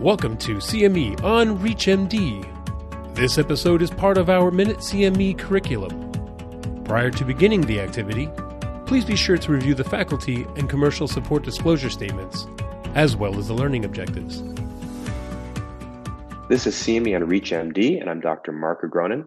Welcome to CME on ReachMD. This episode is part of our Minute CME curriculum. Prior to beginning the activity, please be sure to review the faculty and commercial support disclosure statements, as well as the learning objectives. This is CME on ReachMD, and I'm Dr. Mark Agronin.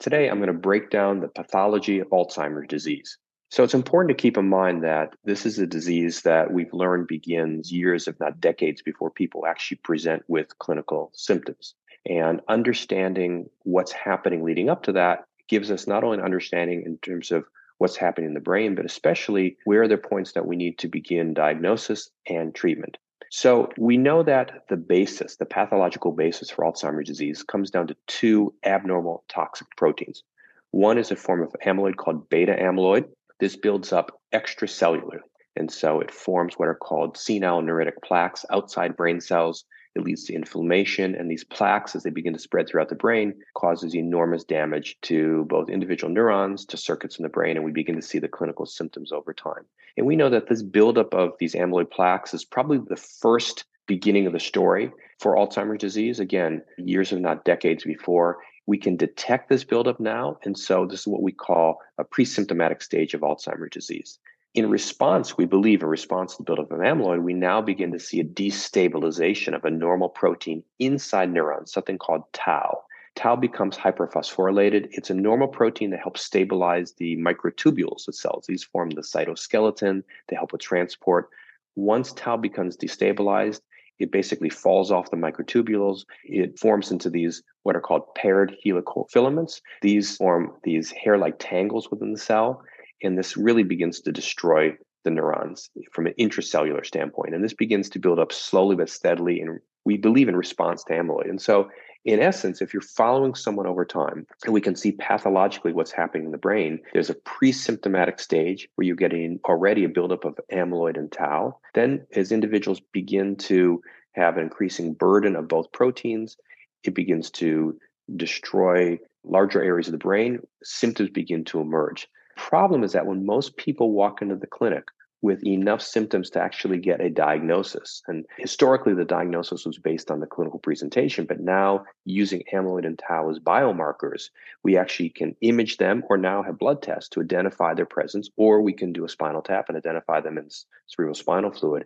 Today, I'm going to break down the pathology of Alzheimer's disease. So it's important to keep in mind that this is a disease that we've learned begins years, if not decades, before people actually present with clinical symptoms. And understanding what's happening leading up to that gives us not only an understanding in terms of what's happening in the brain, but especially where are the points that we need to begin diagnosis and treatment. So we know that the basis, the pathological basis for Alzheimer's disease, comes down to two abnormal toxic proteins. One is a form of amyloid called beta amyloid, this builds up extracellularly. And so it forms what are called senile neuritic plaques outside brain cells. It leads to inflammation, and these plaques, as they begin to spread throughout the brain, causes enormous damage to both individual neurons, to circuits in the brain, and we begin to see the clinical symptoms over time. And we know that this buildup of these amyloid plaques is probably the first beginning of the story for Alzheimer's disease. Again, years, if not decades before, we can detect this buildup now. And so this is what we call a pre-symptomatic stage of Alzheimer's disease. In response, we believe in response to the buildup of amyloid, we now begin to see a destabilization of a normal protein inside neurons, something called tau. Tau becomes hyperphosphorylated. It's a normal protein that helps stabilize the microtubules of cells. These form the cytoskeleton, they help with transport. Once tau becomes destabilized, it basically falls off the microtubules. It forms into these what are called paired helical filaments. These form these hair-like tangles within the cell, and this really begins to destroy the neurons from an intracellular standpoint. And this begins to build up slowly but steadily, and we believe in response to amyloid. And so in essence, if you're following someone over time and we can see pathologically what's happening in the brain, there's a pre-symptomatic stage where you're getting already a buildup of amyloid and tau. Then, as individuals begin to have an increasing burden of both proteins, it begins to destroy larger areas of the brain. Symptoms begin to emerge. Problem is that when most people walk into the clinic with enough symptoms to actually get a diagnosis. And historically, the diagnosis was based on the clinical presentation, but now using amyloid and tau as biomarkers, we actually can image them or now have blood tests to identify their presence, or we can do a spinal tap and identify them in cerebral spinal fluid.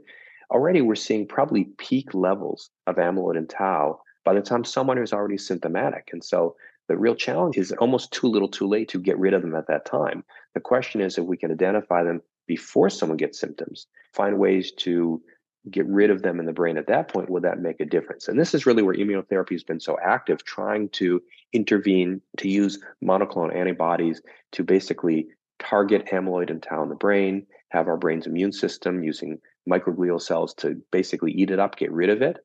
Already, we're seeing probably peak levels of amyloid and tau by the time someone is already symptomatic. And so the real challenge is almost too little too late to get rid of them at that time. The question is if we can identify them before someone gets symptoms, find ways to get rid of them in the brain at that point, will that make a difference? And this is really where immunotherapy has been so active, trying to intervene, to use monoclonal antibodies to basically target amyloid and tau in the brain, have our brain's immune system using microglial cells to basically eat it up, get rid of it.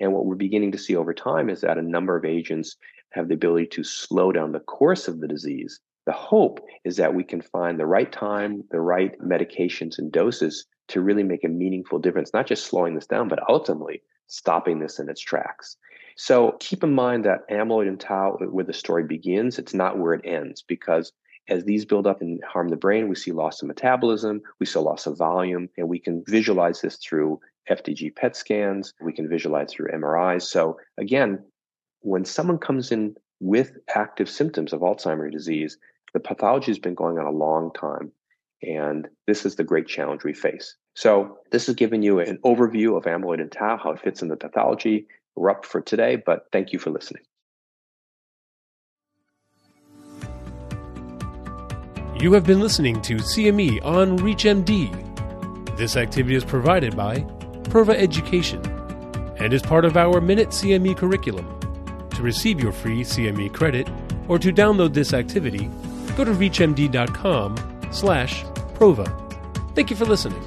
And what we're beginning to see over time is that a number of agents have the ability to slow down the course of the disease the hope is that we can find the right time, the right medications and doses to really make a meaningful difference, not just slowing this down, but ultimately stopping this in its tracks. So keep in mind that amyloid and tau, where the story begins, it's not where it ends because as these build up and harm the brain, we see loss of metabolism, we see loss of volume, and we can visualize this through FDG PET scans, we can visualize through MRIs. So again, when someone comes in with active symptoms of Alzheimer's disease, the pathology has been going on a long time. And this is the great challenge we face. So, this has given you an overview of amyloid and tau, how it fits in the pathology. We're up for today, but thank you for listening. You have been listening to CME on ReachMD. This activity is provided by Prova Education and is part of our Minute CME curriculum. To receive your free CME credit or to download this activity, go to reachmd.com slash prova. Thank you for listening.